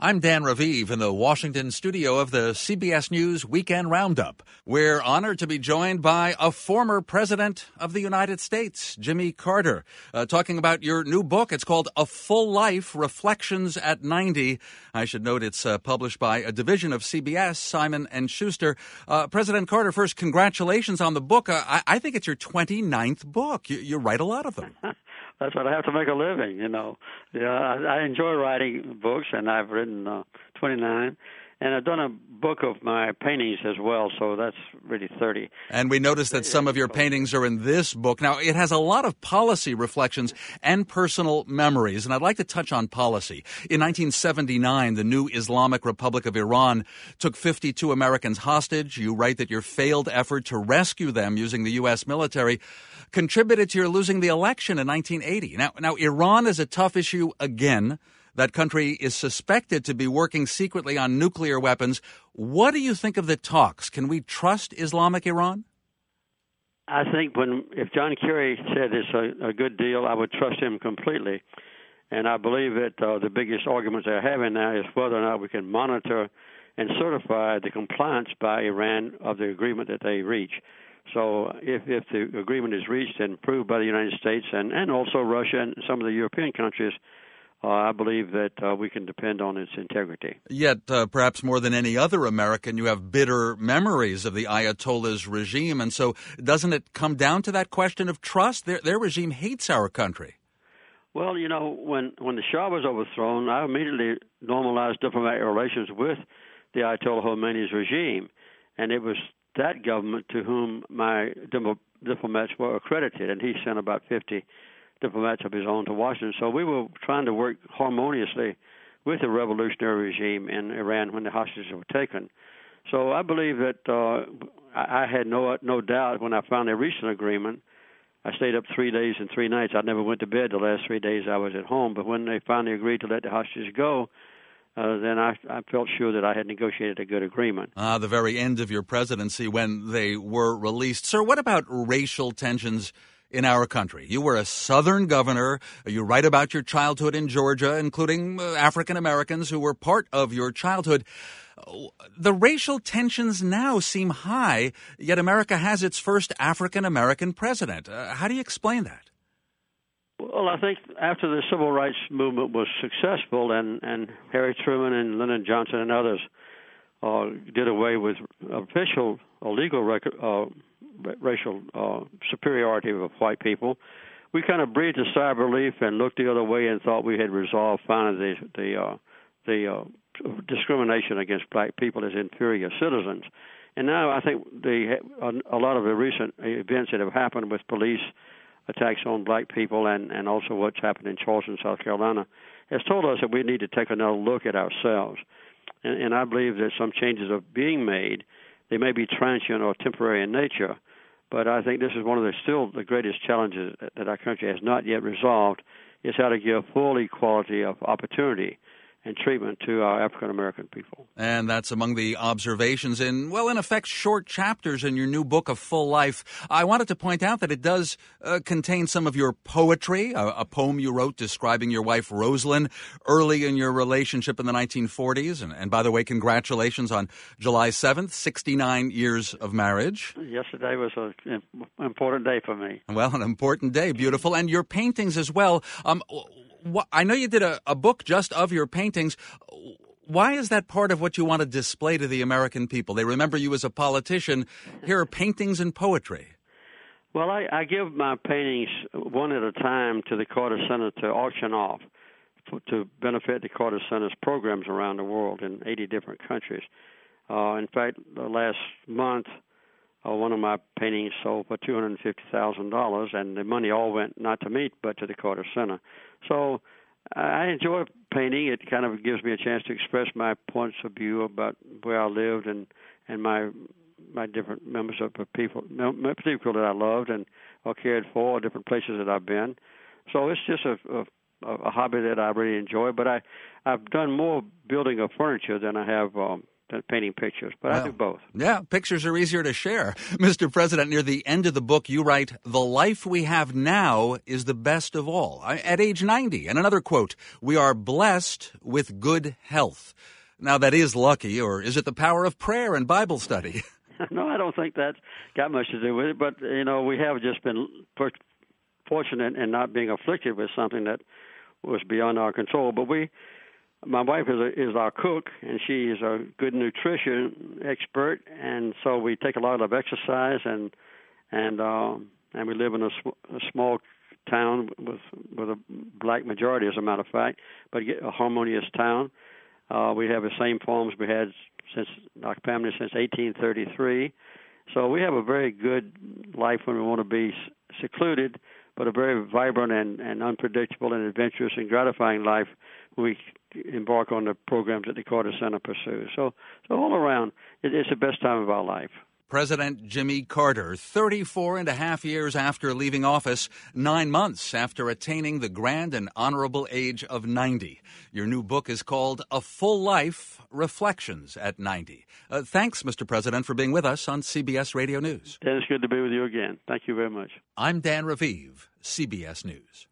I'm Dan Raviv in the Washington studio of the CBS News Weekend Roundup. We're honored to be joined by a former president of the United States, Jimmy Carter, uh, talking about your new book. It's called A Full Life Reflections at 90. I should note it's uh, published by a division of CBS, Simon and Schuster. Uh, president Carter, first, congratulations on the book. Uh, I-, I, think it's your 29th book. You, you write a lot of them. that's what I have to make a living. You know, yeah, I, I enjoy writing books, and I've written uh, 29, and I've done a book of my paintings as well. So that's really 30. And we noticed that some of your paintings are in this book. Now it has a lot of policy reflections and personal memories, and I'd like to touch on policy. In 1979, the new Islamic Republic of Iran took 52 Americans hostage. You write that your failed effort to rescue them using the U.S. military contributed to your losing the election in 1980. Now, now Iran is a tough issue again. That country is suspected to be working secretly on nuclear weapons. What do you think of the talks? Can we trust Islamic Iran? I think when if John Kerry said it's a, a good deal, I would trust him completely. And I believe that uh, the biggest arguments they're having now is whether or not we can monitor and certify the compliance by Iran of the agreement that they reach. So if if the agreement is reached and approved by the United States and and also Russia and some of the European countries, uh, I believe that uh, we can depend on its integrity. Yet, uh, perhaps more than any other American, you have bitter memories of the Ayatollah's regime, and so doesn't it come down to that question of trust? Their their regime hates our country. Well, you know, when when the Shah was overthrown, I immediately normalized diplomatic relations with the Ayatollah Khomeini's regime, and it was that government to whom my diplomats were accredited, and he sent about 50 diplomats of his own to Washington. So we were trying to work harmoniously with the revolutionary regime in Iran when the hostages were taken. So I believe that uh, I had no no doubt when I finally reached an agreement. I stayed up three days and three nights. I never went to bed the last three days I was at home. But when they finally agreed to let the hostages go, uh, then I, I felt sure that I had negotiated a good agreement. Ah, the very end of your presidency when they were released. Sir, what about racial tensions? in our country. You were a Southern governor. You write about your childhood in Georgia, including uh, African Americans who were part of your childhood. The racial tensions now seem high, yet America has its first African American president. Uh, how do you explain that? Well, I think after the civil rights movement was successful, and and Harry Truman and Lyndon Johnson and others uh, did away with official or legal record, uh, racial uh, superiority of white people, we kind of breathed a sigh of relief and looked the other way and thought we had resolved finally the the uh, the uh, discrimination against black people as inferior citizens. And now I think the a lot of the recent events that have happened with police attacks on black people and, and also what's happened in Charleston, South Carolina, has told us that we need to take another look at ourselves. And, and I believe that some changes are being made. They may be transient or temporary in nature, but I think this is one of the still the greatest challenges that our country has not yet resolved is how to give full equality of opportunity and treatment to our African American people. And that's among the observations in, well, in effect, short chapters in your new book, of Full Life. I wanted to point out that it does uh, contain some of your poetry, a, a, poem you wrote describing your wife, Rosalynn, early in your relationship in the 1940s. And, and by the way, congratulations on July 7th, 69 years of marriage. Yesterday was an important day for me. Well, an important day, beautiful. And your paintings as well. Um, I know you did a, a book just of your paintings. Why is that part of what you want to display to the American people? They remember you as a politician. Here are paintings and poetry. Well, I, I give my paintings one at a time to the Carter Center to auction off for, to benefit the Carter Center's programs around the world in 80 different countries. Uh, in fact, last month, uh, one of my paintings sold for two hundred and fifty thousand dollars, and the money all went not to me but to the Carter Center. So I enjoy painting. It kind of gives me a chance to express my points of view about where I lived and and my my different members of people, people that I loved and or cared for, different places that I've been. So it's just a, a a hobby that I really enjoy. But I I've done more building of furniture than I have um, painting pictures, but well, I do both. Yeah, pictures are easier to share. Mr. President, near the end of the book, you write, The life we have now is the best of all. At age 90. And another quote, We are blessed with good health. Now, that is lucky, or is it the power of prayer and Bible study? no, I don't think that's got much to do with it. But, you know, we have just been fortunate in not being afflicted with something that was beyond our control. But we my wife is a, is our cook, and she is a good nutrition expert, and so we take a lot of exercise, and and um, and we live in a, a small town with with a black majority, as a matter of fact, but a harmonious town. Uh, we have the same farms we had since our family since 1833, so we have a very good life when we want to be secluded, but a very vibrant and, and unpredictable and adventurous and gratifying life we embark on the programs that the Carter Center pursues. So, so all around, it, it's the best time of our life. President Jimmy Carter, 34 and a half years after leaving office, nine months after attaining the grand and honorable age of 90. Your new book is called A Full Life Reflections at 90. Uh, thanks, Mr. President, for being with us on CBS Radio News. Dan, it's good to be with you again. Thank you very much. I'm Dan Raviv, CBS News.